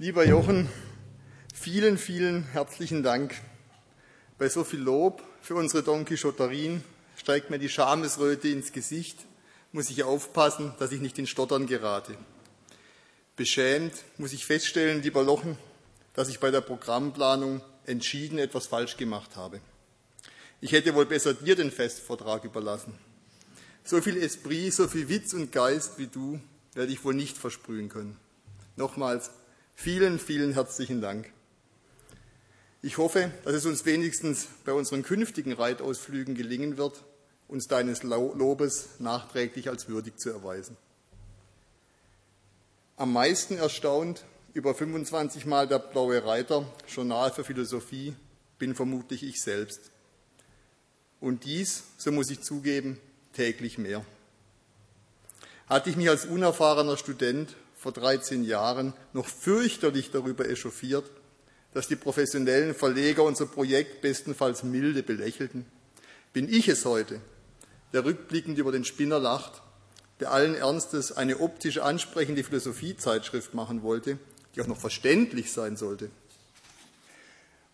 Lieber Jochen, vielen, vielen herzlichen Dank. Bei so viel Lob für unsere Don Quixoterien steigt mir die Schamesröte ins Gesicht, muss ich aufpassen, dass ich nicht in Stottern gerate. Beschämt muss ich feststellen, lieber Lochen, dass ich bei der Programmplanung entschieden etwas falsch gemacht habe. Ich hätte wohl besser dir den Festvortrag überlassen. So viel Esprit, so viel Witz und Geist wie du werde ich wohl nicht versprühen können. Nochmals vielen, vielen herzlichen Dank. Ich hoffe, dass es uns wenigstens bei unseren künftigen Reitausflügen gelingen wird, uns deines Lobes nachträglich als würdig zu erweisen. Am meisten erstaunt über 25 Mal der Blaue Reiter, Journal für Philosophie, bin vermutlich ich selbst. Und dies, so muss ich zugeben, täglich mehr. Hatte ich mich als unerfahrener Student vor 13 Jahren noch fürchterlich darüber echauffiert, dass die professionellen Verleger unser Projekt bestenfalls milde belächelten, bin ich es heute, der rückblickend über den Spinner lacht, der allen Ernstes eine optisch ansprechende Philosophiezeitschrift machen wollte, die auch noch verständlich sein sollte.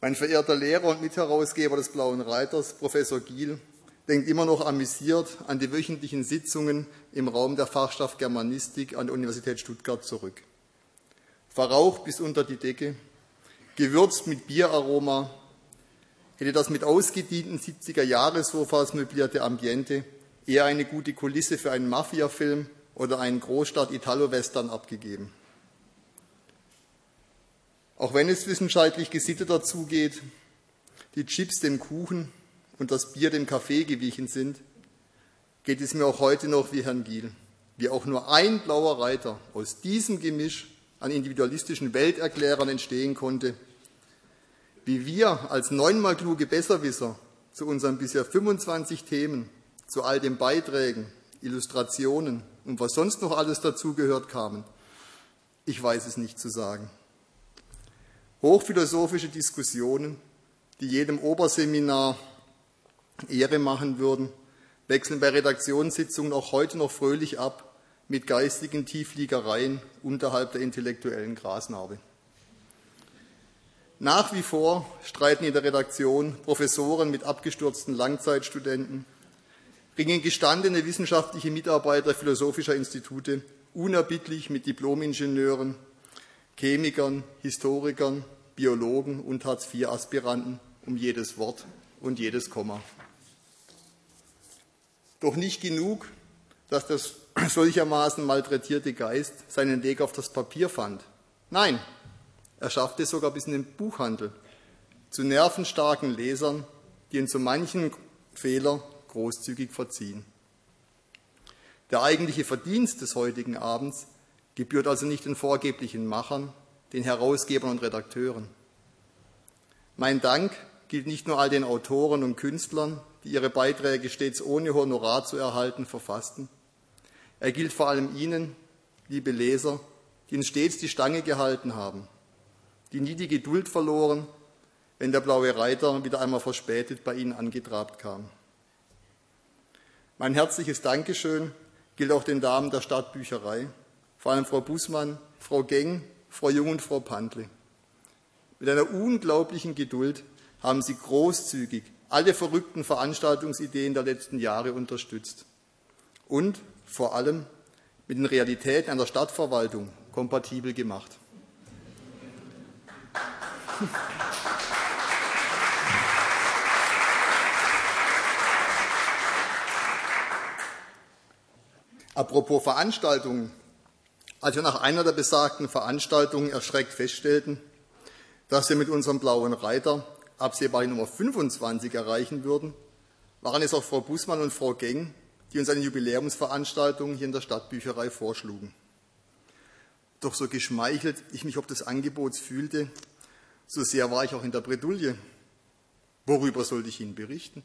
Mein verehrter Lehrer und Mitherausgeber des Blauen Reiters, Professor Giel, denkt immer noch amüsiert an die wöchentlichen Sitzungen im Raum der Fachschaft Germanistik an der Universität Stuttgart zurück. Verraucht bis unter die Decke, gewürzt mit Bieraroma, hätte das mit ausgedienten 70er-Jahres-Sofas möblierte Ambiente eher eine gute Kulisse für einen Mafia-Film oder einen Großstadt-Italo-Western abgegeben. Auch wenn es wissenschaftlich gesitteter zugeht, die Chips dem Kuchen und das Bier dem Kaffee gewichen sind, geht es mir auch heute noch wie Herrn Giel. Wie auch nur ein blauer Reiter aus diesem Gemisch an individualistischen Welterklärern entstehen konnte, wie wir als neunmal kluge Besserwisser zu unseren bisher 25 Themen, zu all den Beiträgen, Illustrationen und was sonst noch alles dazugehört kamen, ich weiß es nicht zu sagen. Hochphilosophische Diskussionen, die jedem Oberseminar Ehre machen würden, wechseln bei Redaktionssitzungen auch heute noch fröhlich ab mit geistigen Tiefliegereien unterhalb der intellektuellen Grasnarbe. Nach wie vor streiten in der Redaktion Professoren mit abgestürzten Langzeitstudenten, ringen gestandene wissenschaftliche Mitarbeiter philosophischer Institute unerbittlich mit Diplomingenieuren, Chemikern, Historikern, Biologen und Hartz-IV-Aspiranten um jedes Wort und jedes Komma. Doch nicht genug, dass das solchermaßen malträtierte Geist seinen Weg auf das Papier fand. Nein, er schaffte es sogar bis in den Buchhandel zu nervenstarken Lesern, die ihn zu manchen Fehler großzügig verziehen. Der eigentliche Verdienst des heutigen Abends gebührt also nicht den vorgeblichen Machern, den Herausgebern und Redakteuren. Mein Dank gilt nicht nur all den Autoren und Künstlern, die ihre Beiträge stets ohne Honorar zu erhalten verfassten. Er gilt vor allem Ihnen, liebe Leser, die uns stets die Stange gehalten haben, die nie die Geduld verloren, wenn der blaue Reiter wieder einmal verspätet bei Ihnen angetrabt kam. Mein herzliches Dankeschön gilt auch den Damen der Stadtbücherei, vor allem Frau Bußmann, Frau Geng, Frau Jung und Frau Pantle. Mit einer unglaublichen Geduld haben Sie großzügig alle verrückten Veranstaltungsideen der letzten Jahre unterstützt und vor allem mit den Realitäten einer Stadtverwaltung kompatibel gemacht. Apropos Veranstaltungen. Als wir nach einer der besagten Veranstaltungen erschreckt feststellten, dass wir mit unserem blauen Reiter absehbar die Nummer 25 erreichen würden, waren es auch Frau Bußmann und Frau Geng, die uns eine Jubiläumsveranstaltung hier in der Stadtbücherei vorschlugen. Doch so geschmeichelt ich mich ob des Angebots fühlte, so sehr war ich auch in der Bredouille. Worüber sollte ich Ihnen berichten?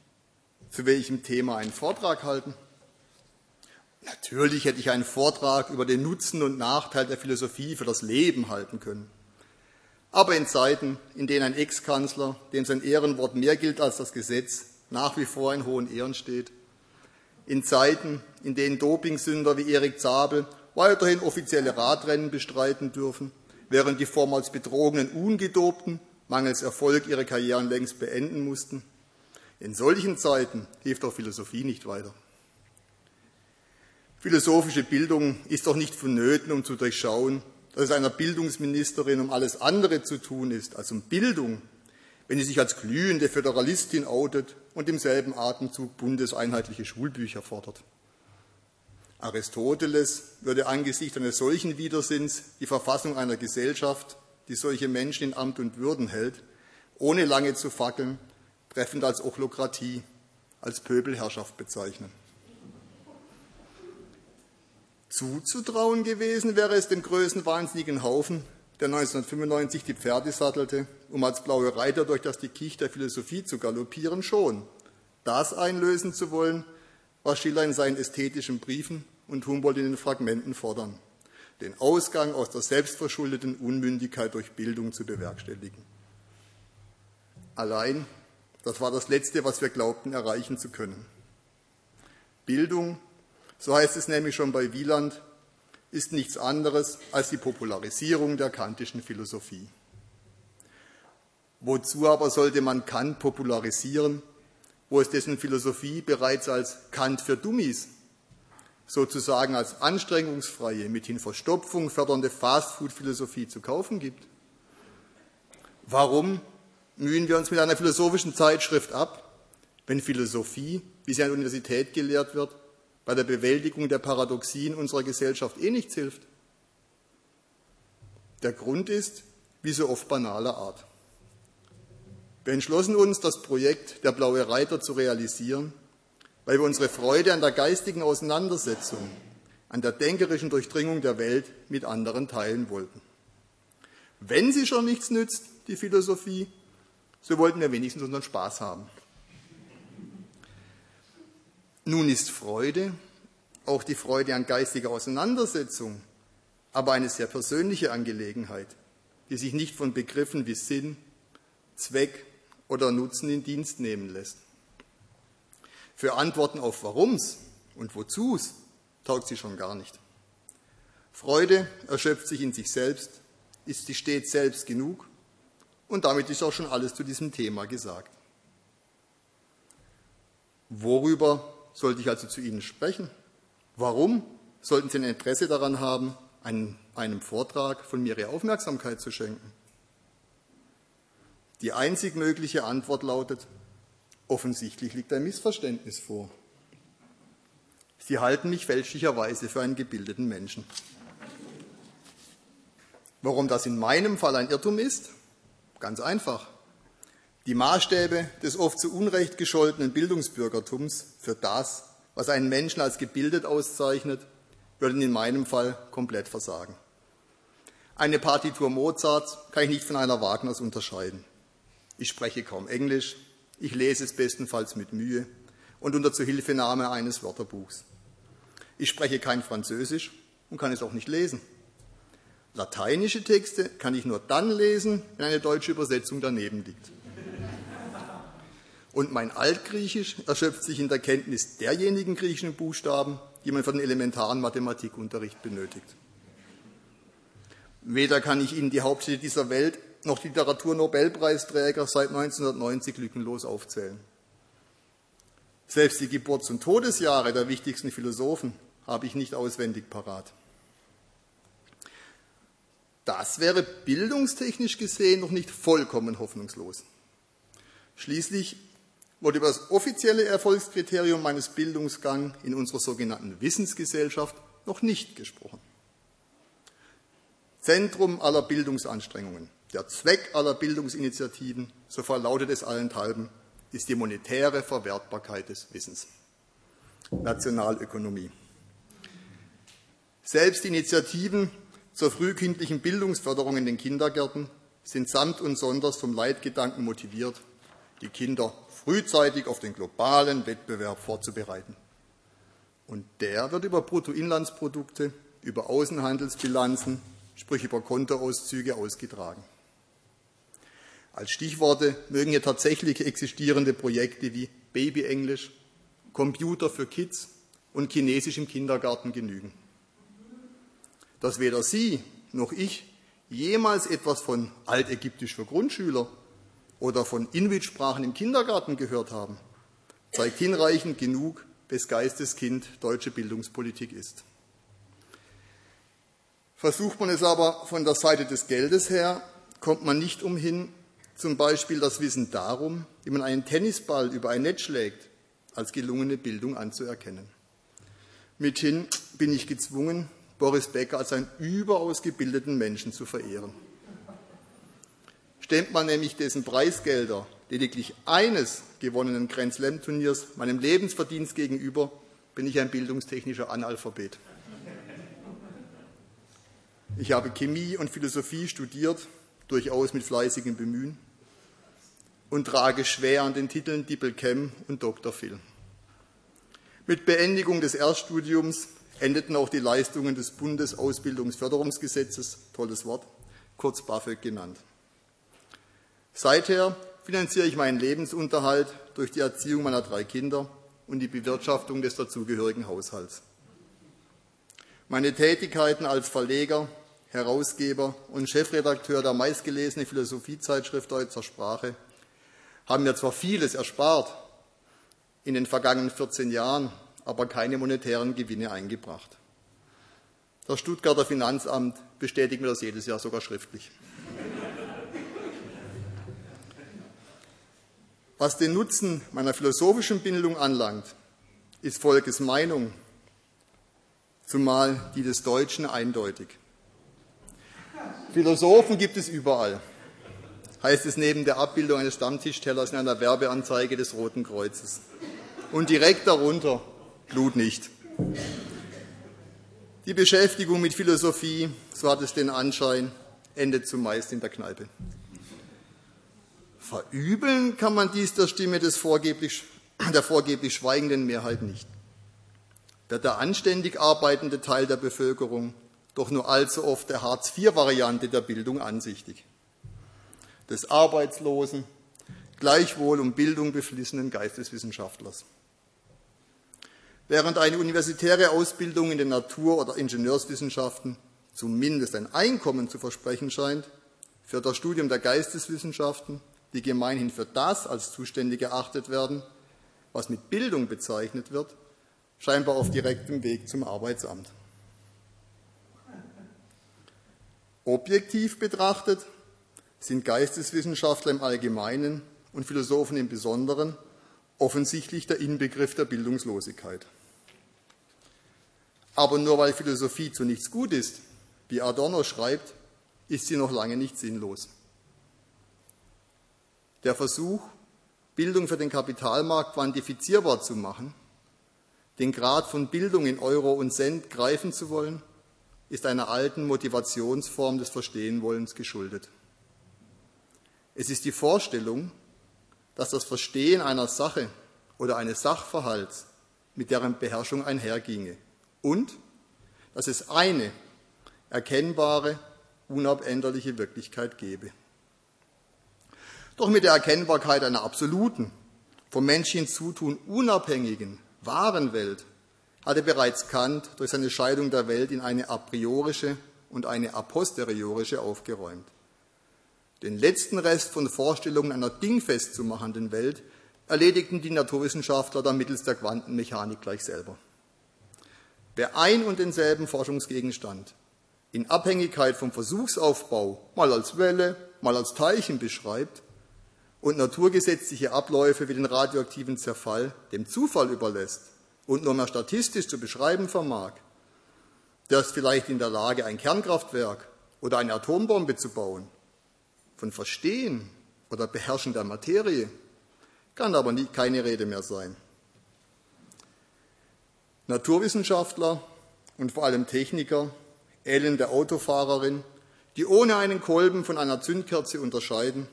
Für welchem Thema einen Vortrag halten? Natürlich hätte ich einen Vortrag über den Nutzen und Nachteil der Philosophie für das Leben halten können. Aber in Zeiten, in denen ein Ex-Kanzler, dem sein Ehrenwort mehr gilt als das Gesetz, nach wie vor in hohen Ehren steht, in Zeiten, in denen Dopingsünder wie Erik Zabel weiterhin offizielle Radrennen bestreiten dürfen, während die vormals betrogenen Ungedobten mangels Erfolg ihre Karrieren längst beenden mussten. In solchen Zeiten hilft auch Philosophie nicht weiter. Philosophische Bildung ist doch nicht vonnöten, um zu durchschauen, dass es einer Bildungsministerin um alles andere zu tun ist als um Bildung, wenn sie sich als glühende Föderalistin outet und im selben Atemzug bundeseinheitliche Schulbücher fordert. Aristoteles würde angesichts eines solchen Widersinns die Verfassung einer Gesellschaft, die solche Menschen in Amt und Würden hält, ohne lange zu fackeln, treffend als Ochlokratie, als Pöbelherrschaft bezeichnen. Zuzutrauen gewesen wäre es dem größenwahnsinnigen Haufen, der 1995 die Pferde sattelte, um als blaue Reiter durch das Dickicht der Philosophie zu galoppieren, schon. Das einlösen zu wollen, was Schiller in seinen ästhetischen Briefen und Humboldt in den Fragmenten fordern, den Ausgang aus der selbstverschuldeten Unmündigkeit durch Bildung zu bewerkstelligen. Allein, das war das Letzte, was wir glaubten erreichen zu können. Bildung, so heißt es nämlich schon bei Wieland, ist nichts anderes als die Popularisierung der kantischen Philosophie. Wozu aber sollte man Kant popularisieren, wo es dessen Philosophie bereits als Kant für Dummies, sozusagen als anstrengungsfreie, mithin Verstopfung fördernde Fastfood-Philosophie zu kaufen gibt? Warum mühen wir uns mit einer philosophischen Zeitschrift ab, wenn Philosophie, wie sie an der Universität gelehrt wird, bei der Bewältigung der Paradoxien unserer Gesellschaft eh nichts hilft? Der Grund ist, wie so oft banaler Art. Wir entschlossen uns, das Projekt der Blaue Reiter zu realisieren, weil wir unsere Freude an der geistigen Auseinandersetzung, an der denkerischen Durchdringung der Welt mit anderen teilen wollten. Wenn sie schon nichts nützt, die Philosophie, so wollten wir wenigstens unseren Spaß haben. Nun ist Freude, auch die Freude an geistiger Auseinandersetzung, aber eine sehr persönliche Angelegenheit, die sich nicht von Begriffen wie Sinn, Zweck oder Nutzen in Dienst nehmen lässt. Für Antworten auf Warums und Wozus taugt sie schon gar nicht. Freude erschöpft sich in sich selbst, ist sie stets selbst genug und damit ist auch schon alles zu diesem Thema gesagt. Worüber sollte ich also zu Ihnen sprechen? Warum sollten Sie ein Interesse daran haben, einem, einem Vortrag von mir Ihre Aufmerksamkeit zu schenken? Die einzig mögliche Antwort lautet, offensichtlich liegt ein Missverständnis vor. Sie halten mich fälschlicherweise für einen gebildeten Menschen. Warum das in meinem Fall ein Irrtum ist? Ganz einfach. Die Maßstäbe des oft zu Unrecht gescholtenen Bildungsbürgertums für das, was einen Menschen als gebildet auszeichnet, würden in meinem Fall komplett versagen. Eine Partitur Mozarts kann ich nicht von einer Wagners unterscheiden. Ich spreche kaum Englisch, ich lese es bestenfalls mit Mühe und unter Zuhilfenahme eines Wörterbuchs. Ich spreche kein Französisch und kann es auch nicht lesen. Lateinische Texte kann ich nur dann lesen, wenn eine deutsche Übersetzung daneben liegt. Und mein Altgriechisch erschöpft sich in der Kenntnis derjenigen griechischen Buchstaben, die man für den elementaren Mathematikunterricht benötigt. Weder kann ich Ihnen die Hauptstädte dieser Welt noch Literaturnobelpreisträger seit 1990 lückenlos aufzählen. Selbst die Geburts- und Todesjahre der wichtigsten Philosophen habe ich nicht auswendig parat. Das wäre bildungstechnisch gesehen noch nicht vollkommen hoffnungslos. Schließlich wurde über das offizielle Erfolgskriterium meines Bildungsgangs in unserer sogenannten Wissensgesellschaft noch nicht gesprochen. Zentrum aller Bildungsanstrengungen der Zweck aller Bildungsinitiativen, so verlautet es allenthalben, ist die monetäre Verwertbarkeit des Wissens. Nationalökonomie. Selbst Initiativen zur frühkindlichen Bildungsförderung in den Kindergärten sind samt und sonders vom Leitgedanken motiviert, die Kinder frühzeitig auf den globalen Wettbewerb vorzubereiten. Und der wird über Bruttoinlandsprodukte, über Außenhandelsbilanzen, sprich über Kontoauszüge ausgetragen. Als Stichworte mögen hier tatsächlich existierende Projekte wie Babyenglisch, Computer für Kids und Chinesisch im Kindergarten genügen. Dass weder Sie noch ich jemals etwas von Altägyptisch für Grundschüler oder von Inuit-Sprachen im Kindergarten gehört haben, zeigt hinreichend genug, wes Geistes Kind deutsche Bildungspolitik ist. Versucht man es aber von der Seite des Geldes her, kommt man nicht umhin, zum Beispiel das Wissen darum, wie man einen Tennisball über ein Netz schlägt, als gelungene Bildung anzuerkennen. Mithin bin ich gezwungen, Boris Becker als einen überaus gebildeten Menschen zu verehren. Stemmt man nämlich dessen Preisgelder lediglich eines gewonnenen Grand Slam Turniers meinem Lebensverdienst gegenüber, bin ich ein bildungstechnischer Analphabet. Ich habe Chemie und Philosophie studiert, durchaus mit fleißigem Bemühen, und trage schwer an den Titeln Dippel-Chem und Dr. Phil. Mit Beendigung des Erststudiums endeten auch die Leistungen des Bundesausbildungsförderungsgesetzes, tolles Wort, kurz BAföG genannt. Seither finanziere ich meinen Lebensunterhalt durch die Erziehung meiner drei Kinder und die Bewirtschaftung des dazugehörigen Haushalts. Meine Tätigkeiten als Verleger, Herausgeber und Chefredakteur der meistgelesenen Philosophiezeitschrift deutscher Sprache haben mir zwar vieles erspart in den vergangenen 14 Jahren, aber keine monetären Gewinne eingebracht. Das Stuttgarter Finanzamt bestätigt mir das jedes Jahr sogar schriftlich. Was den Nutzen meiner philosophischen Bildung anlangt, ist Volkes Meinung, zumal die des Deutschen eindeutig. Philosophen gibt es überall, heißt es neben der Abbildung eines Stammtischtellers in einer Werbeanzeige des Roten Kreuzes. Und direkt darunter Blut nicht. Die Beschäftigung mit Philosophie, so hat es den Anschein, endet zumeist in der Kneipe. Verübeln kann man dies der Stimme des vorgeblich, der vorgeblich schweigenden Mehrheit nicht. Wird der anständig arbeitende Teil der Bevölkerung doch nur allzu oft der Hartz-IV-Variante der Bildung ansichtig. Des arbeitslosen, gleichwohl um Bildung beflissenen Geisteswissenschaftlers. Während eine universitäre Ausbildung in den Natur- oder Ingenieurswissenschaften zumindest ein Einkommen zu versprechen scheint, führt das Studium der Geisteswissenschaften, die gemeinhin für das als zuständig erachtet werden, was mit Bildung bezeichnet wird, scheinbar auf direktem Weg zum Arbeitsamt. Objektiv betrachtet sind Geisteswissenschaftler im Allgemeinen und Philosophen im Besonderen offensichtlich der Inbegriff der Bildungslosigkeit. Aber nur weil Philosophie zu nichts gut ist, wie Adorno schreibt, ist sie noch lange nicht sinnlos. Der Versuch, Bildung für den Kapitalmarkt quantifizierbar zu machen, den Grad von Bildung in Euro und Cent greifen zu wollen, ist einer alten Motivationsform des Verstehenwollens geschuldet. Es ist die Vorstellung, dass das Verstehen einer Sache oder eines Sachverhalts mit deren Beherrschung einherginge und dass es eine erkennbare, unabänderliche Wirklichkeit gebe. Doch mit der Erkennbarkeit einer absoluten, vom Menschen Zutun unabhängigen, wahren Welt hatte bereits Kant durch seine Scheidung der Welt in eine a priorische und eine a posteriorische aufgeräumt. Den letzten Rest von Vorstellungen einer dingfest zu machenden Welt erledigten die Naturwissenschaftler dann mittels der Quantenmechanik gleich selber. Wer ein und denselben Forschungsgegenstand in Abhängigkeit vom Versuchsaufbau mal als Welle, mal als Teilchen beschreibt und naturgesetzliche Abläufe wie den radioaktiven Zerfall dem Zufall überlässt und nur mehr statistisch zu beschreiben vermag, der ist vielleicht in der Lage, ein Kernkraftwerk oder eine Atombombe zu bauen. Von Verstehen oder Beherrschen der Materie kann aber nie, keine Rede mehr sein. Naturwissenschaftler und vor allem Techniker, Ellen der Autofahrerin, die ohne einen Kolben von einer Zündkerze unterscheiden,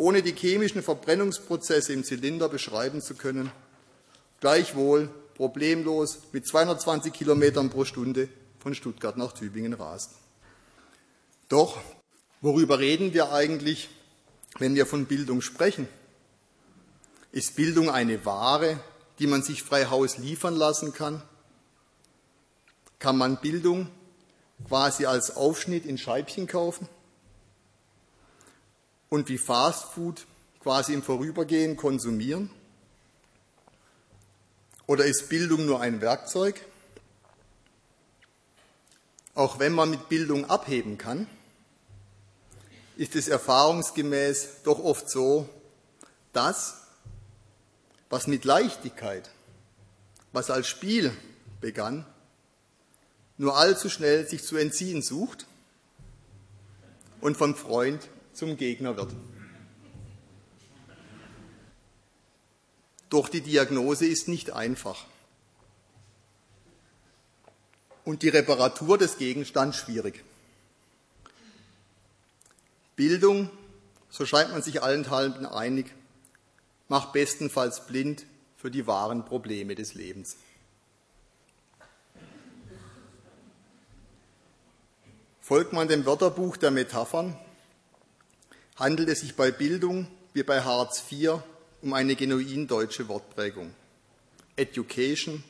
ohne die chemischen Verbrennungsprozesse im Zylinder beschreiben zu können, gleichwohl problemlos mit 220 Kilometern pro Stunde von Stuttgart nach Tübingen rast. Doch worüber reden wir eigentlich, wenn wir von Bildung sprechen? Ist Bildung eine Ware, die man sich frei Haus liefern lassen kann? Kann man Bildung quasi als Aufschnitt in Scheibchen kaufen und wie Fastfood quasi im Vorübergehen konsumieren? Oder ist Bildung nur ein Werkzeug? Auch wenn man mit Bildung abheben kann, ist es erfahrungsgemäß doch oft so, dass was mit Leichtigkeit, was als Spiel begann, nur allzu schnell sich zu entziehen sucht und vom Freund zum Gegner wird. Doch die Diagnose ist nicht einfach und die Reparatur des Gegenstands schwierig. Bildung, so scheint man sich allenthalben einig, macht bestenfalls blind für die wahren Probleme des Lebens. Folgt man dem Wörterbuch der Metaphern, handelt es sich bei Bildung wie bei Hartz IV um eine genuin deutsche Wortprägung. Education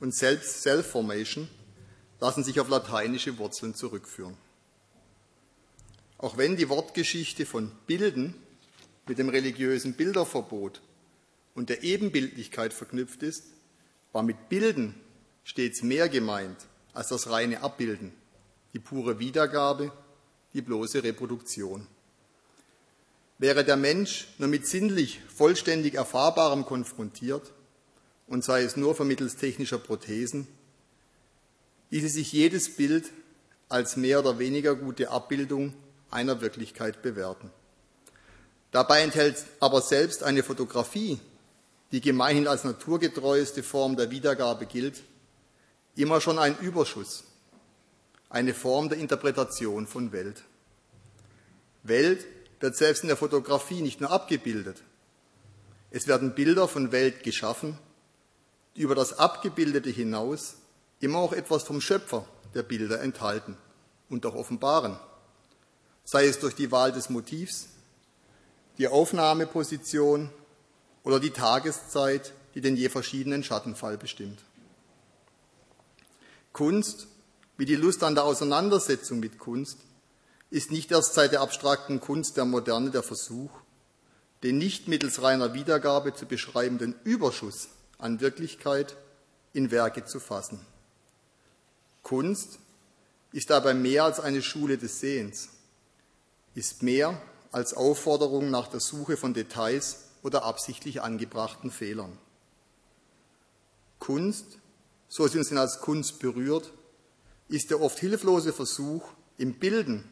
und Self-Formation lassen sich auf lateinische Wurzeln zurückführen. Auch wenn die Wortgeschichte von Bilden mit dem religiösen Bilderverbot und der Ebenbildlichkeit verknüpft ist, war mit Bilden stets mehr gemeint als das reine Abbilden die pure Wiedergabe, die bloße Reproduktion. Wäre der Mensch nur mit sinnlich vollständig Erfahrbarem konfrontiert, und sei es nur vermittels technischer Prothesen, ließe sich jedes Bild als mehr oder weniger gute Abbildung einer Wirklichkeit bewerten. Dabei enthält aber selbst eine Fotografie, die gemeinhin als naturgetreueste Form der Wiedergabe gilt, immer schon einen Überschuss eine Form der Interpretation von Welt. Welt wird selbst in der Fotografie nicht nur abgebildet. Es werden Bilder von Welt geschaffen, die über das Abgebildete hinaus immer auch etwas vom Schöpfer der Bilder enthalten und auch offenbaren, sei es durch die Wahl des Motivs, die Aufnahmeposition oder die Tageszeit, die den je verschiedenen Schattenfall bestimmt. Kunst wie die Lust an der Auseinandersetzung mit Kunst ist nicht erst seit der abstrakten Kunst der Moderne der Versuch, den nicht mittels reiner Wiedergabe zu beschreibenden Überschuss an Wirklichkeit in Werke zu fassen. Kunst ist dabei mehr als eine Schule des Sehens, ist mehr als Aufforderung nach der Suche von Details oder absichtlich angebrachten Fehlern. Kunst, so sie uns denn als Kunst berührt, ist der oft hilflose Versuch, im Bilden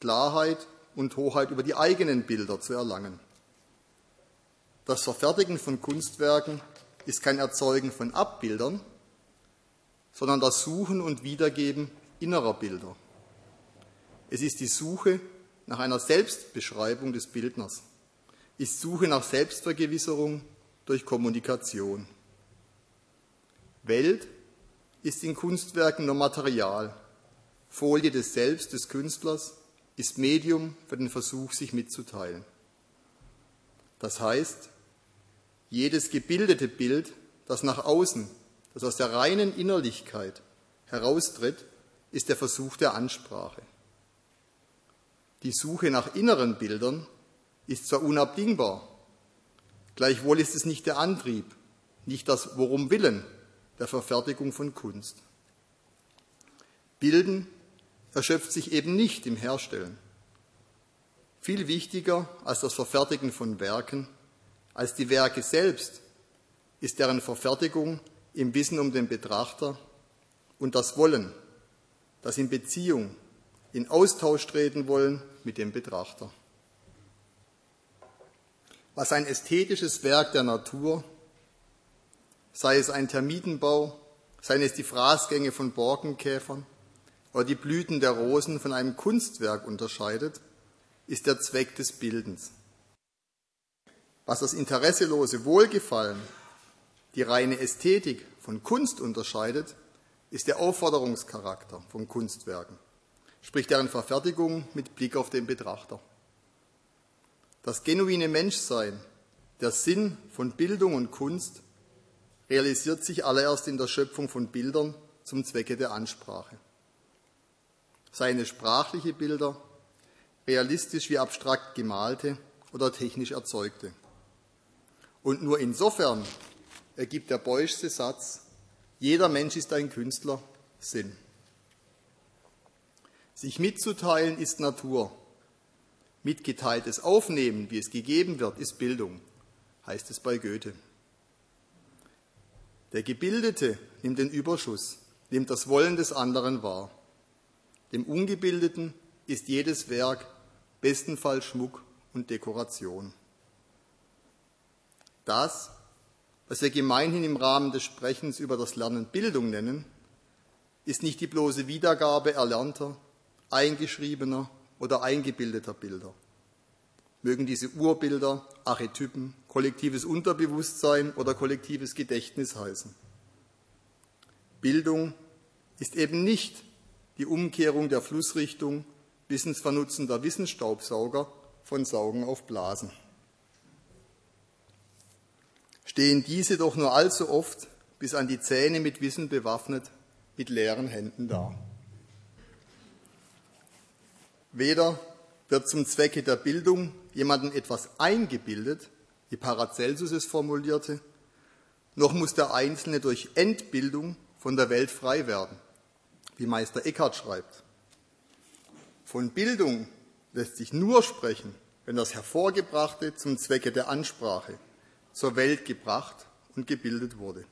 Klarheit und Hoheit über die eigenen Bilder zu erlangen. Das Verfertigen von Kunstwerken ist kein Erzeugen von Abbildern, sondern das Suchen und Wiedergeben innerer Bilder. Es ist die Suche nach einer Selbstbeschreibung des Bildners, ist Suche nach Selbstvergewisserung durch Kommunikation. Welt ist in Kunstwerken nur Material. Folie des Selbst des Künstlers ist Medium für den Versuch, sich mitzuteilen. Das heißt, jedes gebildete Bild, das nach außen, das aus der reinen Innerlichkeit heraustritt, ist der Versuch der Ansprache. Die Suche nach inneren Bildern ist zwar unabdingbar, gleichwohl ist es nicht der Antrieb, nicht das Worum willen, der Verfertigung von Kunst. Bilden erschöpft sich eben nicht im Herstellen. Viel wichtiger als das Verfertigen von Werken, als die Werke selbst, ist deren Verfertigung im Wissen um den Betrachter und das Wollen, das in Beziehung, in Austausch treten wollen mit dem Betrachter. Was ein ästhetisches Werk der Natur sei es ein Termitenbau, seien es die Fraßgänge von Borkenkäfern oder die Blüten der Rosen von einem Kunstwerk unterscheidet, ist der Zweck des Bildens. Was das interesselose Wohlgefallen, die reine Ästhetik von Kunst unterscheidet, ist der Aufforderungscharakter von Kunstwerken, sprich deren Verfertigung mit Blick auf den Betrachter. Das genuine Menschsein, der Sinn von Bildung und Kunst realisiert sich allererst in der Schöpfung von Bildern zum Zwecke der Ansprache. Seien es sprachliche Bilder, realistisch wie abstrakt gemalte oder technisch erzeugte. Und nur insofern ergibt der Beuschste Satz, jeder Mensch ist ein Künstler, Sinn. Sich mitzuteilen ist Natur. Mitgeteiltes Aufnehmen, wie es gegeben wird, ist Bildung, heißt es bei Goethe. Der Gebildete nimmt den Überschuss, nimmt das Wollen des anderen wahr. Dem Ungebildeten ist jedes Werk bestenfalls Schmuck und Dekoration. Das, was wir gemeinhin im Rahmen des Sprechens über das Lernen Bildung nennen, ist nicht die bloße Wiedergabe erlernter, eingeschriebener oder eingebildeter Bilder. Mögen diese Urbilder, Archetypen, kollektives Unterbewusstsein oder kollektives Gedächtnis heißen. Bildung ist eben nicht die Umkehrung der Flussrichtung wissensvernutzender Wissensstaubsauger von Saugen auf Blasen. Stehen diese doch nur allzu oft bis an die Zähne mit Wissen bewaffnet, mit leeren Händen da. Weder wird zum Zwecke der Bildung jemandem etwas eingebildet, wie Paracelsus es formulierte, noch muss der Einzelne durch Entbildung von der Welt frei werden, wie Meister Eckhart schreibt. Von Bildung lässt sich nur sprechen, wenn das Hervorgebrachte zum Zwecke der Ansprache zur Welt gebracht und gebildet wurde.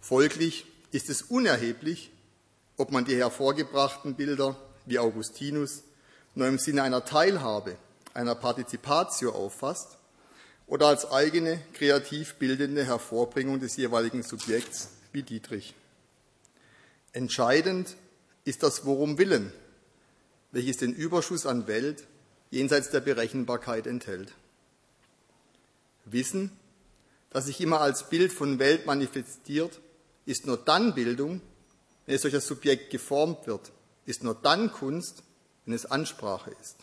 Folglich ist es unerheblich, ob man die hervorgebrachten Bilder wie Augustinus nur im Sinne einer Teilhabe, einer Partizipatio auffasst oder als eigene kreativ bildende Hervorbringung des jeweiligen Subjekts wie Dietrich. Entscheidend ist das Worum Willen, welches den Überschuss an Welt jenseits der Berechenbarkeit enthält. Wissen, das sich immer als Bild von Welt manifestiert, ist nur dann Bildung, wenn es durch das Subjekt geformt wird, ist nur dann Kunst, wenn es Ansprache ist.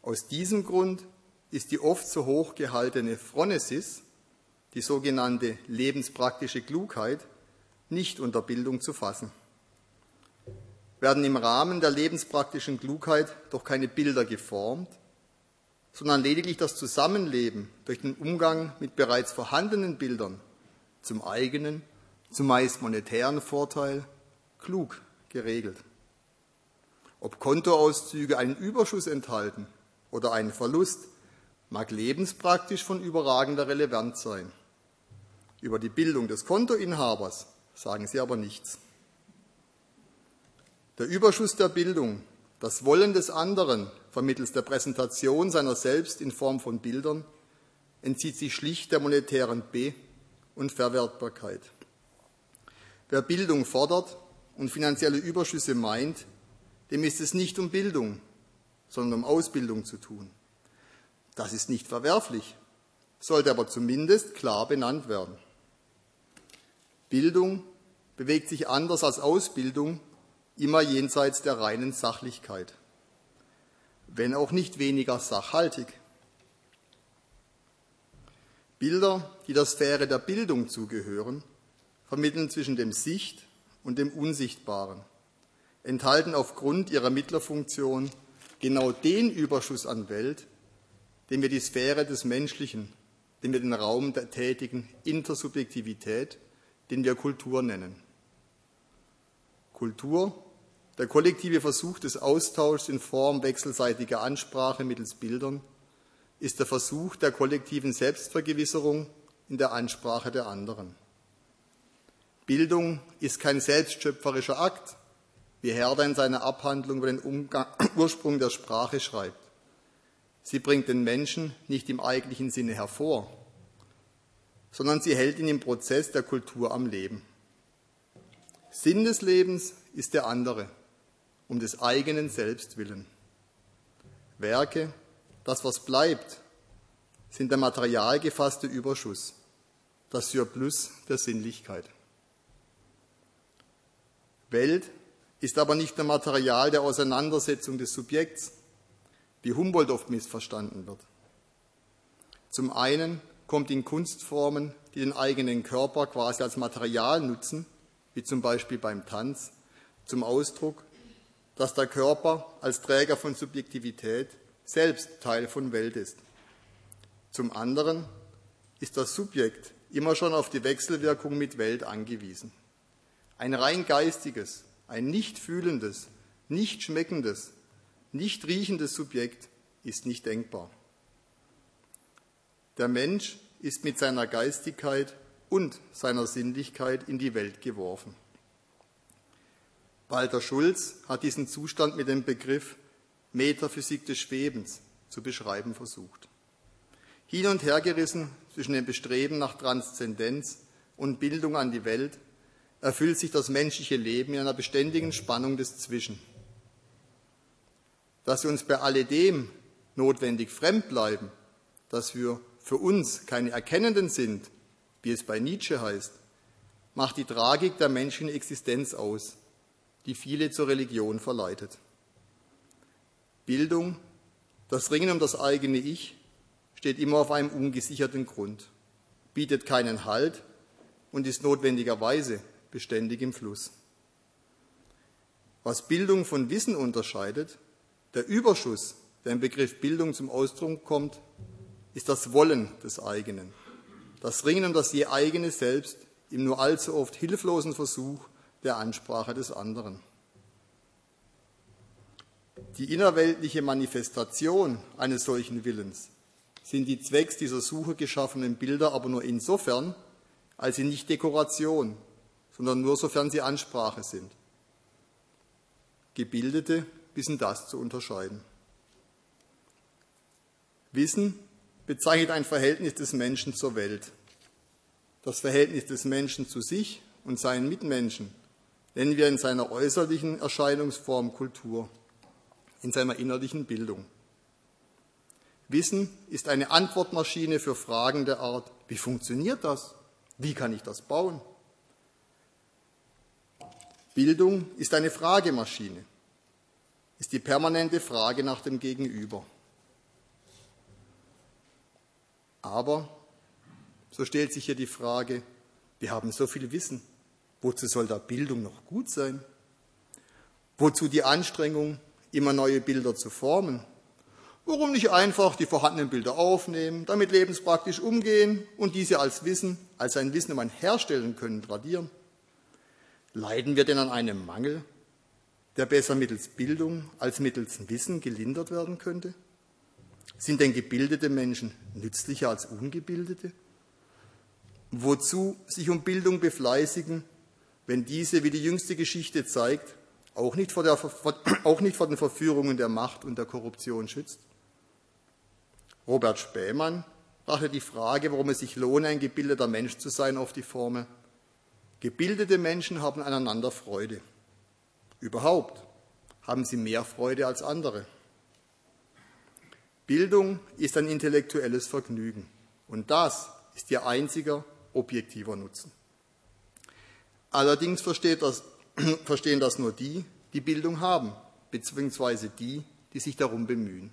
Aus diesem Grund ist die oft so hoch gehaltene Phronesis, die sogenannte lebenspraktische Klugheit, nicht unter Bildung zu fassen. Werden im Rahmen der lebenspraktischen Klugheit doch keine Bilder geformt, sondern lediglich das Zusammenleben durch den Umgang mit bereits vorhandenen Bildern zum eigenen, zumeist monetären Vorteil klug geregelt. Ob Kontoauszüge einen Überschuss enthalten oder einen Verlust, mag lebenspraktisch von überragender Relevanz sein. Über die Bildung des Kontoinhabers sagen sie aber nichts. Der Überschuss der Bildung, das Wollen des anderen vermittels der Präsentation seiner selbst in Form von Bildern, entzieht sich schlicht der monetären Be- und Verwertbarkeit. Wer Bildung fordert und finanzielle Überschüsse meint, dem ist es nicht um Bildung, sondern um Ausbildung zu tun. Das ist nicht verwerflich, sollte aber zumindest klar benannt werden. Bildung bewegt sich anders als Ausbildung immer jenseits der reinen Sachlichkeit, wenn auch nicht weniger sachhaltig. Bilder, die der Sphäre der Bildung zugehören, vermitteln zwischen dem Sicht und dem Unsichtbaren, enthalten aufgrund ihrer Mittlerfunktion genau den Überschuss an Welt, den wir die Sphäre des Menschlichen, den wir den Raum der tätigen Intersubjektivität, den wir Kultur nennen. Kultur, der kollektive Versuch des Austauschs in Form wechselseitiger Ansprache mittels Bildern, ist der Versuch der kollektiven Selbstvergewisserung in der Ansprache der anderen. Bildung ist kein selbstschöpferischer Akt, wie Herder in seiner Abhandlung über den Umgang, Ursprung der Sprache schreibt. Sie bringt den Menschen nicht im eigentlichen Sinne hervor, sondern sie hält ihn im Prozess der Kultur am Leben. Sinn des Lebens ist der andere, um des eigenen Selbst willen. Werke, das, was bleibt, sind der material gefasste Überschuss, das Surplus der Sinnlichkeit. Welt ist aber nicht nur Material der Auseinandersetzung des Subjekts, wie Humboldt oft missverstanden wird. Zum einen kommt in Kunstformen, die den eigenen Körper quasi als Material nutzen, wie zum Beispiel beim Tanz, zum Ausdruck, dass der Körper als Träger von Subjektivität selbst Teil von Welt ist. Zum anderen ist das Subjekt immer schon auf die Wechselwirkung mit Welt angewiesen. Ein rein geistiges, ein nicht fühlendes, nicht schmeckendes, nicht riechendes Subjekt ist nicht denkbar. Der Mensch ist mit seiner Geistigkeit und seiner Sinnlichkeit in die Welt geworfen. Walter Schulz hat diesen Zustand mit dem Begriff Metaphysik des Schwebens zu beschreiben versucht. Hin und her gerissen zwischen dem Bestreben nach Transzendenz und Bildung an die Welt erfüllt sich das menschliche Leben in einer beständigen Spannung des Zwischen. Dass wir uns bei alledem notwendig fremd bleiben, dass wir für uns keine Erkennenden sind, wie es bei Nietzsche heißt, macht die Tragik der menschlichen Existenz aus, die viele zur Religion verleitet. Bildung, das Ringen um das eigene Ich, steht immer auf einem ungesicherten Grund, bietet keinen Halt und ist notwendigerweise beständig im Fluss. Was Bildung von Wissen unterscheidet, der Überschuss, der im Begriff Bildung zum Ausdruck kommt, ist das Wollen des eigenen, das Ringen um das je eigene Selbst im nur allzu oft hilflosen Versuch der Ansprache des anderen. Die innerweltliche Manifestation eines solchen Willens sind die zwecks dieser Suche geschaffenen Bilder aber nur insofern, als sie nicht Dekoration, sondern nur sofern sie Ansprache sind. Gebildete wissen das zu unterscheiden. Wissen bezeichnet ein Verhältnis des Menschen zur Welt. Das Verhältnis des Menschen zu sich und seinen Mitmenschen nennen wir in seiner äußerlichen Erscheinungsform Kultur, in seiner innerlichen Bildung. Wissen ist eine Antwortmaschine für Fragen der Art, wie funktioniert das? Wie kann ich das bauen? Bildung ist eine Fragemaschine, ist die permanente Frage nach dem Gegenüber. Aber, so stellt sich hier die Frage, wir haben so viel Wissen, wozu soll da Bildung noch gut sein? Wozu die Anstrengung, immer neue Bilder zu formen? Warum nicht einfach die vorhandenen Bilder aufnehmen, damit lebenspraktisch umgehen und diese als Wissen, als ein Wissen um ein Herstellen können, tradieren? Leiden wir denn an einem Mangel, der besser mittels Bildung als mittels Wissen gelindert werden könnte? Sind denn gebildete Menschen nützlicher als ungebildete? Wozu sich um Bildung befleißigen, wenn diese, wie die jüngste Geschichte zeigt, auch nicht vor, der, auch nicht vor den Verführungen der Macht und der Korruption schützt? Robert Spähmann brachte die Frage, warum es sich lohne, ein gebildeter Mensch zu sein, auf die Formel. Gebildete Menschen haben aneinander Freude. Überhaupt haben sie mehr Freude als andere. Bildung ist ein intellektuelles Vergnügen und das ist ihr einziger objektiver Nutzen. Allerdings das, verstehen das nur die, die Bildung haben, beziehungsweise die, die sich darum bemühen.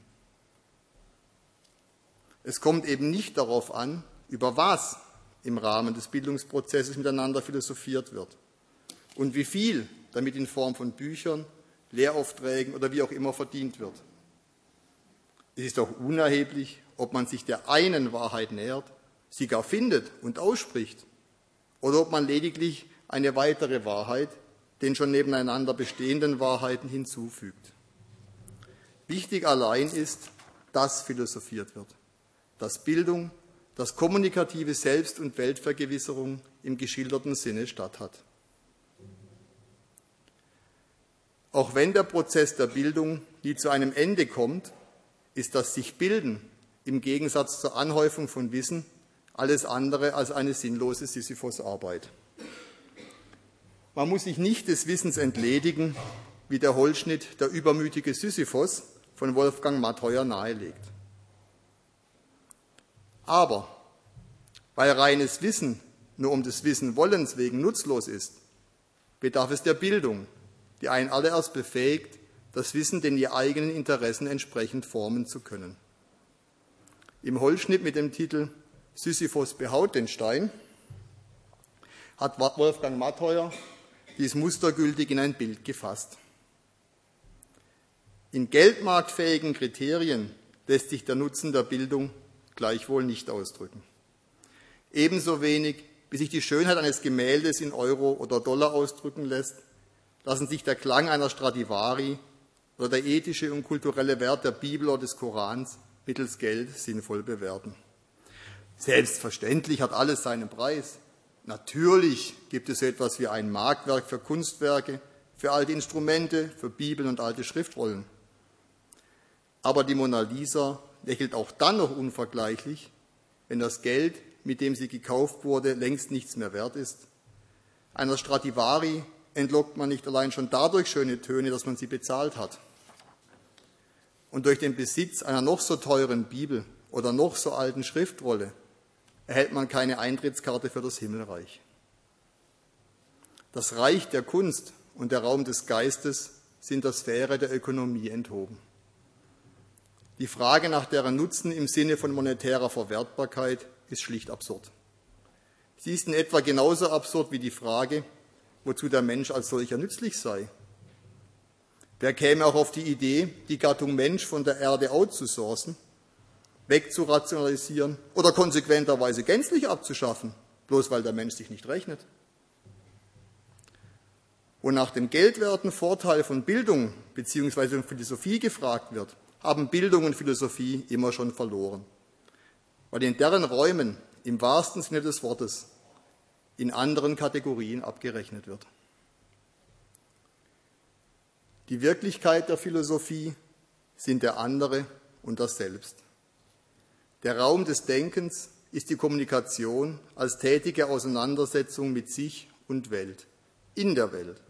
Es kommt eben nicht darauf an, über was im Rahmen des Bildungsprozesses miteinander philosophiert wird und wie viel damit in Form von Büchern, Lehraufträgen oder wie auch immer verdient wird. Es ist auch unerheblich, ob man sich der einen Wahrheit nähert, sie gar findet und ausspricht, oder ob man lediglich eine weitere Wahrheit den schon nebeneinander bestehenden Wahrheiten hinzufügt. Wichtig allein ist, dass philosophiert wird dass Bildung, dass kommunikative Selbst- und Weltvergewisserung im geschilderten Sinne statthat. Auch wenn der Prozess der Bildung nie zu einem Ende kommt, ist das sich bilden im Gegensatz zur Anhäufung von Wissen alles andere als eine sinnlose Sisyphos-Arbeit. Man muss sich nicht des Wissens entledigen, wie der Holzschnitt Der übermütige Sisyphos von Wolfgang Mattheuer nahelegt. Aber weil reines Wissen nur um des Wissen Wollens wegen nutzlos ist, bedarf es der Bildung, die einen allererst befähigt, das Wissen den ihr eigenen Interessen entsprechend formen zu können. Im Holzschnitt mit dem Titel Sisyphos behaut den Stein hat Wolfgang Mattheuer dies mustergültig in ein Bild gefasst. In geldmarktfähigen Kriterien lässt sich der Nutzen der Bildung gleichwohl nicht ausdrücken. Ebenso wenig, wie sich die Schönheit eines Gemäldes in Euro oder Dollar ausdrücken lässt, lassen sich der Klang einer Stradivari oder der ethische und kulturelle Wert der Bibel oder des Korans mittels Geld sinnvoll bewerten. Selbstverständlich hat alles seinen Preis. Natürlich gibt es so etwas wie ein Marktwerk für Kunstwerke, für alte Instrumente, für Bibeln und alte Schriftrollen. Aber die Mona Lisa lächelt auch dann noch unvergleichlich, wenn das Geld, mit dem sie gekauft wurde, längst nichts mehr wert ist. Einer Stradivari entlockt man nicht allein schon dadurch schöne Töne, dass man sie bezahlt hat. Und durch den Besitz einer noch so teuren Bibel oder noch so alten Schriftrolle erhält man keine Eintrittskarte für das Himmelreich. Das Reich der Kunst und der Raum des Geistes sind der Sphäre der Ökonomie enthoben. Die Frage nach deren Nutzen im Sinne von monetärer Verwertbarkeit ist schlicht absurd. Sie ist in etwa genauso absurd wie die Frage, wozu der Mensch als solcher nützlich sei. Wer käme auch auf die Idee, die Gattung Mensch von der Erde outzusourcen, wegzurationalisieren oder konsequenterweise gänzlich abzuschaffen, bloß weil der Mensch sich nicht rechnet? Wo nach dem geldwerten Vorteil von Bildung bzw. von Philosophie gefragt wird, haben Bildung und Philosophie immer schon verloren, weil in deren Räumen im wahrsten Sinne des Wortes in anderen Kategorien abgerechnet wird. Die Wirklichkeit der Philosophie sind der andere und das Selbst. Der Raum des Denkens ist die Kommunikation als tätige Auseinandersetzung mit sich und Welt, in der Welt.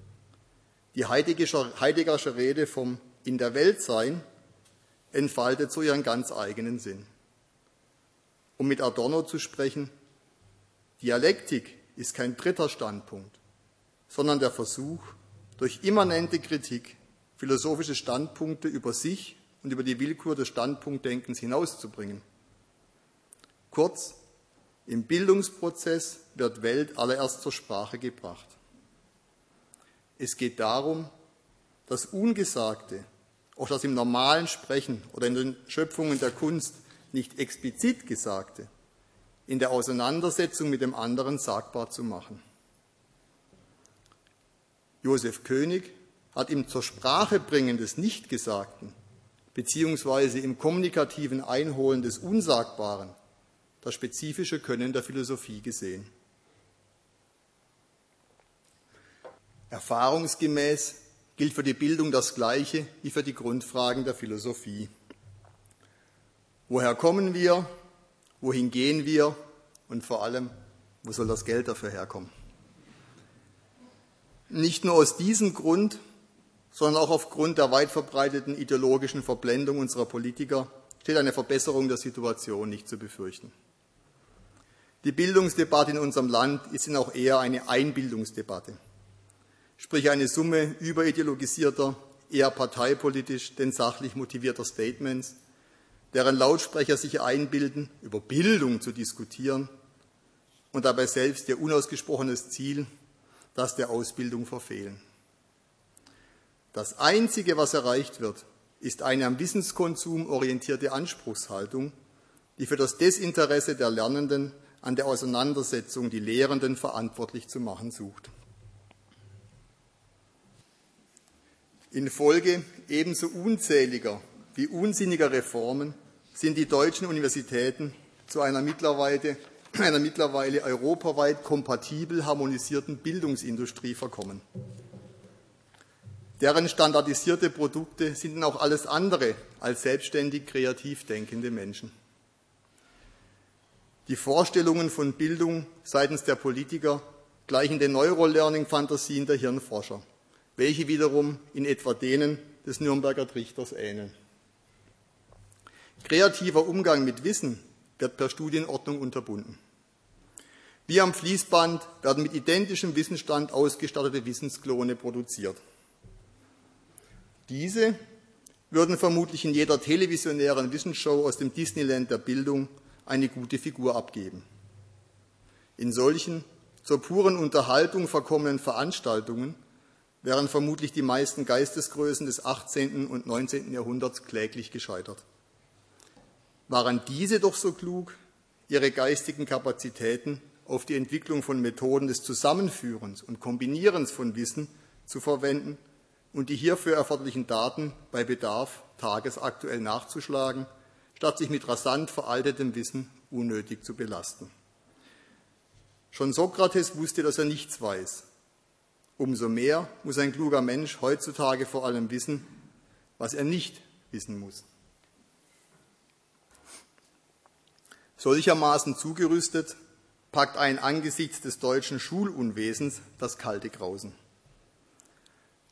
Die Heideggersche Rede vom In der Welt sein entfaltet so ihren ganz eigenen Sinn. Um mit Adorno zu sprechen, Dialektik ist kein dritter Standpunkt, sondern der Versuch, durch immanente Kritik philosophische Standpunkte über sich und über die Willkür des Standpunktdenkens hinauszubringen. Kurz, im Bildungsprozess wird Welt allererst zur Sprache gebracht. Es geht darum, das Ungesagte auch das im normalen Sprechen oder in den Schöpfungen der Kunst nicht explizit Gesagte in der Auseinandersetzung mit dem anderen sagbar zu machen. Josef König hat im zur Sprache bringen des Nichtgesagten beziehungsweise im kommunikativen Einholen des Unsagbaren das spezifische Können der Philosophie gesehen. Erfahrungsgemäß gilt für die Bildung das Gleiche wie für die Grundfragen der Philosophie. Woher kommen wir? Wohin gehen wir? Und vor allem, wo soll das Geld dafür herkommen? Nicht nur aus diesem Grund, sondern auch aufgrund der weit verbreiteten ideologischen Verblendung unserer Politiker steht eine Verbesserung der Situation nicht zu befürchten. Die Bildungsdebatte in unserem Land ist auch eher eine Einbildungsdebatte sprich eine Summe überideologisierter, eher parteipolitisch denn sachlich motivierter Statements, deren Lautsprecher sich einbilden, über Bildung zu diskutieren und dabei selbst ihr unausgesprochenes Ziel, das der Ausbildung verfehlen. Das Einzige, was erreicht wird, ist eine am Wissenskonsum orientierte Anspruchshaltung, die für das Desinteresse der Lernenden an der Auseinandersetzung die Lehrenden verantwortlich zu machen sucht. Infolge ebenso unzähliger wie unsinniger Reformen sind die deutschen Universitäten zu einer mittlerweile, einer mittlerweile europaweit kompatibel harmonisierten Bildungsindustrie verkommen. Deren standardisierte Produkte sind auch alles andere als selbstständig kreativ denkende Menschen. Die Vorstellungen von Bildung seitens der Politiker gleichen den Neurolearning-Fantasien der Hirnforscher welche wiederum in etwa denen des Nürnberger Trichters ähneln. Kreativer Umgang mit Wissen wird per Studienordnung unterbunden. Wie am Fließband werden mit identischem Wissensstand ausgestattete Wissensklone produziert. Diese würden vermutlich in jeder televisionären Wissensshow aus dem Disneyland der Bildung eine gute Figur abgeben. In solchen zur puren Unterhaltung verkommenen Veranstaltungen wären vermutlich die meisten Geistesgrößen des 18. und 19. Jahrhunderts kläglich gescheitert. Waren diese doch so klug, ihre geistigen Kapazitäten auf die Entwicklung von Methoden des Zusammenführens und Kombinierens von Wissen zu verwenden und die hierfür erforderlichen Daten bei Bedarf tagesaktuell nachzuschlagen, statt sich mit rasant veraltetem Wissen unnötig zu belasten. Schon Sokrates wusste, dass er nichts weiß. Umso mehr muss ein kluger Mensch heutzutage vor allem wissen, was er nicht wissen muss. Solchermaßen zugerüstet packt ein angesichts des deutschen Schulunwesens das kalte Grausen.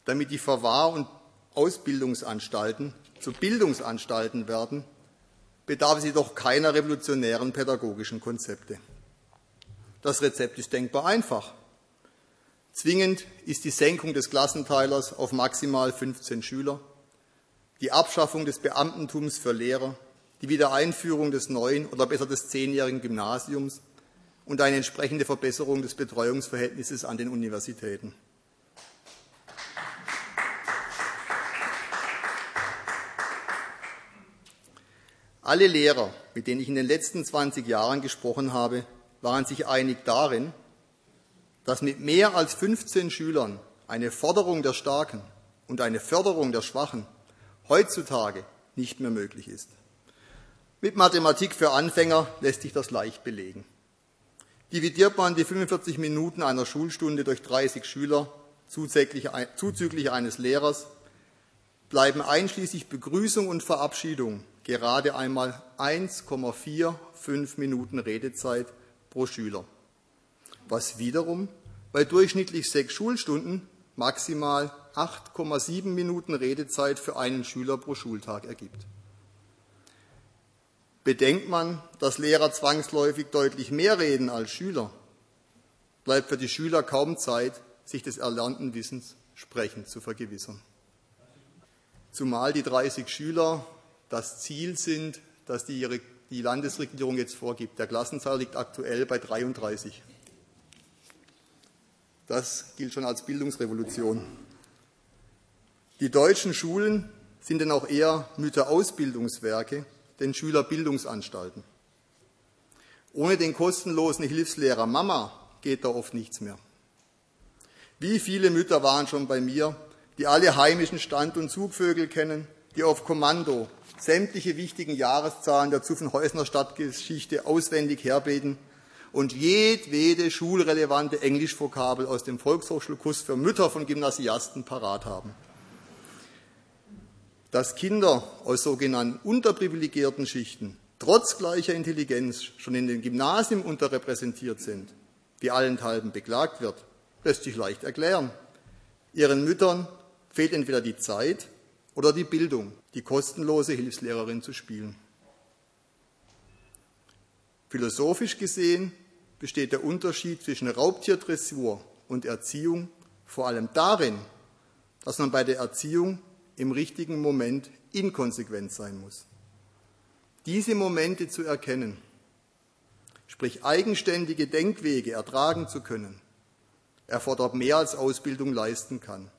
Damit die Verwahr- und Ausbildungsanstalten zu Bildungsanstalten werden, bedarf es jedoch keiner revolutionären pädagogischen Konzepte. Das Rezept ist denkbar einfach. Zwingend ist die Senkung des Klassenteilers auf maximal 15 Schüler, die Abschaffung des Beamtentums für Lehrer, die Wiedereinführung des neuen oder besser des zehnjährigen Gymnasiums und eine entsprechende Verbesserung des Betreuungsverhältnisses an den Universitäten. Alle Lehrer, mit denen ich in den letzten 20 Jahren gesprochen habe, waren sich einig darin, dass mit mehr als 15 Schülern eine Forderung der Starken und eine Förderung der Schwachen heutzutage nicht mehr möglich ist. Mit Mathematik für Anfänger lässt sich das leicht belegen. Dividiert man die 45 Minuten einer Schulstunde durch 30 Schüler zuzüglich eines Lehrers, bleiben einschließlich Begrüßung und Verabschiedung gerade einmal 1,45 Minuten Redezeit pro Schüler, was wiederum bei durchschnittlich sechs Schulstunden maximal 8,7 Minuten Redezeit für einen Schüler pro Schultag ergibt. Bedenkt man, dass Lehrer zwangsläufig deutlich mehr reden als Schüler, bleibt für die Schüler kaum Zeit, sich des erlernten Wissens sprechend zu vergewissern. Zumal die 30 Schüler das Ziel sind, das die, die Landesregierung jetzt vorgibt. Der Klassenzahl liegt aktuell bei 33. Das gilt schon als Bildungsrevolution. Die deutschen Schulen sind denn auch eher Mütterausbildungswerke, denn Schülerbildungsanstalten. Ohne den kostenlosen Hilfslehrer Mama geht da oft nichts mehr. Wie viele Mütter waren schon bei mir, die alle heimischen Stand- und Zugvögel kennen, die auf Kommando sämtliche wichtigen Jahreszahlen der Zuffenhäusner Stadtgeschichte auswendig herbeten und jedwede schulrelevante Englischvokabel aus dem Volkshochschulkurs für Mütter von Gymnasiasten parat haben. Dass Kinder aus sogenannten unterprivilegierten Schichten trotz gleicher Intelligenz schon in den Gymnasien unterrepräsentiert sind, wie allenthalben beklagt wird, lässt sich leicht erklären. Ihren Müttern fehlt entweder die Zeit oder die Bildung, die kostenlose Hilfslehrerin zu spielen. Philosophisch gesehen besteht der Unterschied zwischen Raubtierdressur und Erziehung vor allem darin, dass man bei der Erziehung im richtigen Moment inkonsequent sein muss. Diese Momente zu erkennen, sprich eigenständige Denkwege ertragen zu können, erfordert mehr als Ausbildung leisten kann.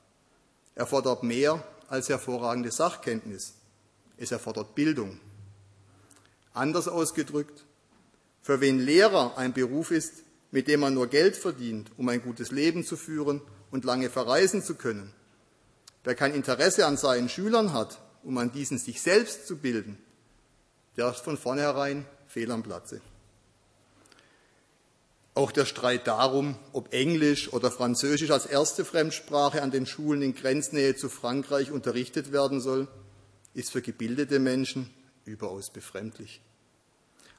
Erfordert mehr als hervorragende Sachkenntnis. Es erfordert Bildung. Anders ausgedrückt, für wen Lehrer ein Beruf ist, mit dem man nur Geld verdient, um ein gutes Leben zu führen und lange verreisen zu können, wer kein Interesse an seinen Schülern hat, um an diesen sich selbst zu bilden, der ist von vornherein fehl am Platze. Auch der Streit darum, ob Englisch oder Französisch als erste Fremdsprache an den Schulen in Grenznähe zu Frankreich unterrichtet werden soll, ist für gebildete Menschen überaus befremdlich.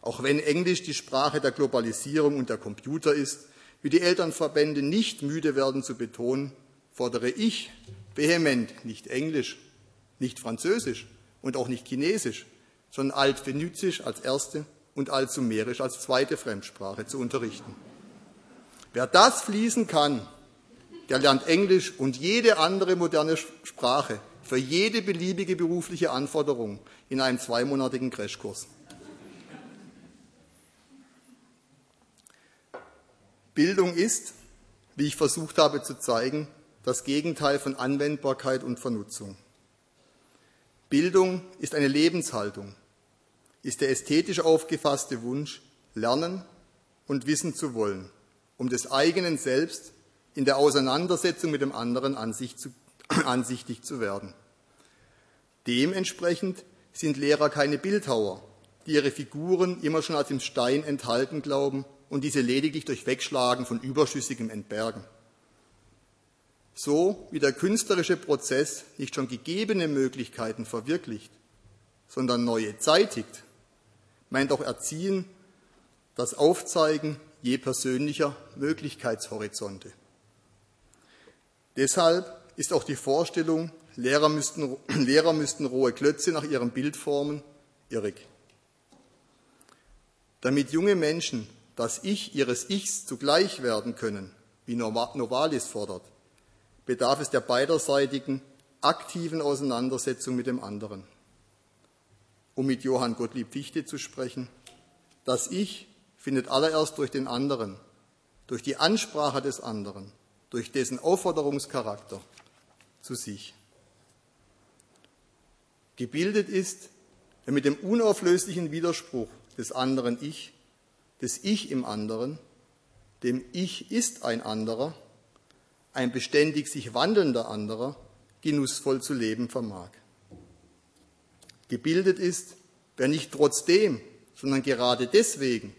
Auch wenn Englisch die Sprache der Globalisierung und der Computer ist, wie die Elternverbände nicht müde werden zu betonen, fordere ich vehement nicht Englisch, nicht Französisch und auch nicht Chinesisch, sondern Altphönüzisch als erste und Altsumerisch als zweite Fremdsprache zu unterrichten. Wer das fließen kann, der lernt Englisch und jede andere moderne Sprache für jede beliebige berufliche Anforderung in einem zweimonatigen Crashkurs. Bildung ist, wie ich versucht habe zu zeigen, das Gegenteil von Anwendbarkeit und Vernutzung. Bildung ist eine Lebenshaltung, ist der ästhetisch aufgefasste Wunsch, lernen und wissen zu wollen, um des eigenen Selbst in der Auseinandersetzung mit dem anderen ansichtig zu werden. Dementsprechend sind Lehrer keine Bildhauer, die ihre Figuren immer schon als im Stein enthalten glauben und diese lediglich durch Wegschlagen von Überschüssigem entbergen. So wie der künstlerische Prozess nicht schon gegebene Möglichkeiten verwirklicht, sondern neue zeitigt, meint auch Erziehen das Aufzeigen je persönlicher Möglichkeitshorizonte. Deshalb ist auch die Vorstellung, Lehrer müssten, Lehrer müssten rohe Klötze nach ihrem Bild formen, irrig. Damit junge Menschen das Ich ihres Ichs zugleich werden können, wie Novalis fordert, bedarf es der beiderseitigen, aktiven Auseinandersetzung mit dem anderen. Um mit Johann Gottlieb Fichte zu sprechen, das Ich findet allererst durch den anderen, durch die Ansprache des anderen, durch dessen Aufforderungscharakter zu sich. Gebildet ist, wer mit dem unauflöslichen Widerspruch des anderen Ich, des Ich im anderen, dem Ich ist ein anderer, ein beständig sich wandelnder anderer, genussvoll zu leben vermag. Gebildet ist, wer nicht trotzdem, sondern gerade deswegen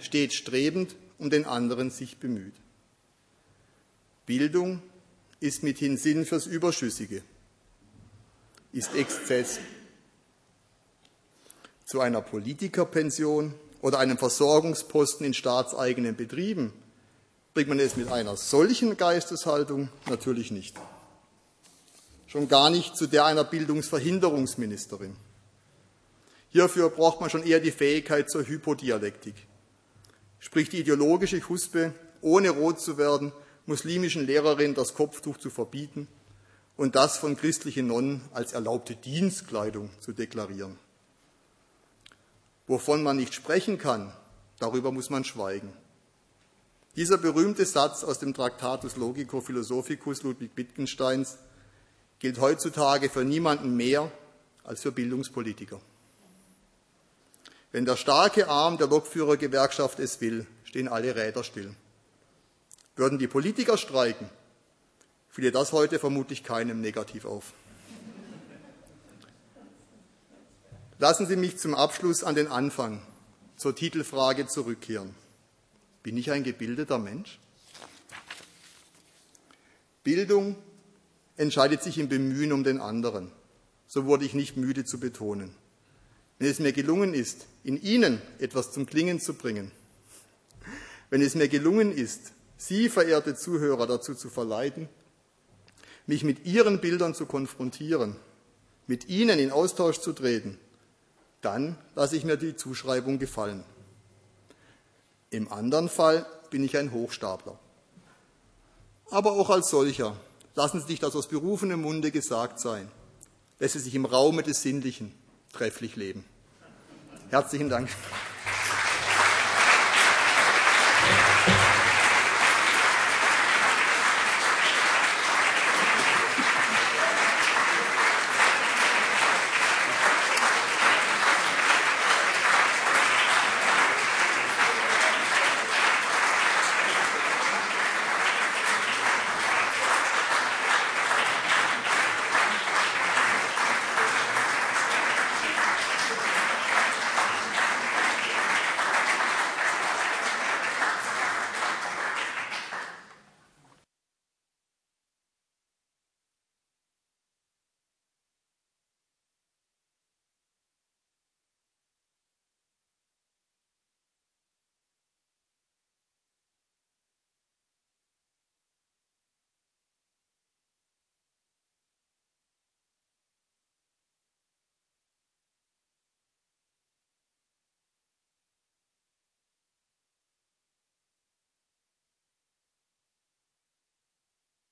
stets strebend um den anderen sich bemüht. Bildung ist mithin Sinn fürs Überschüssige, ist Exzess. Zu einer Politikerpension oder einem Versorgungsposten in staatseigenen Betrieben bringt man es mit einer solchen Geisteshaltung natürlich nicht. Schon gar nicht zu der einer Bildungsverhinderungsministerin. Hierfür braucht man schon eher die Fähigkeit zur Hypodialektik. Sprich die ideologische Huspe, ohne rot zu werden, muslimischen Lehrerinnen das Kopftuch zu verbieten und das von christlichen Nonnen als erlaubte Dienstkleidung zu deklarieren. Wovon man nicht sprechen kann, darüber muss man schweigen. Dieser berühmte Satz aus dem Traktatus Logico Philosophicus Ludwig Wittgensteins gilt heutzutage für niemanden mehr als für Bildungspolitiker. Wenn der starke Arm der Lokführergewerkschaft es will, stehen alle Räder still. Würden die Politiker streiken, fiele das heute vermutlich keinem negativ auf. Lassen Sie mich zum Abschluss an den Anfang zur Titelfrage zurückkehren. Bin ich ein gebildeter Mensch? Bildung entscheidet sich im Bemühen um den anderen. So wurde ich nicht müde zu betonen. Wenn es mir gelungen ist, in Ihnen etwas zum Klingen zu bringen, wenn es mir gelungen ist, Sie, verehrte Zuhörer, dazu zu verleiten, mich mit Ihren Bildern zu konfrontieren, mit Ihnen in Austausch zu treten, dann lasse ich mir die Zuschreibung gefallen. Im anderen Fall bin ich ein Hochstapler. Aber auch als solcher lassen Sie sich das aus berufenem Munde gesagt sein, lässt Sie sich im Raume des Sinnlichen trefflich leben. Herzlichen Dank.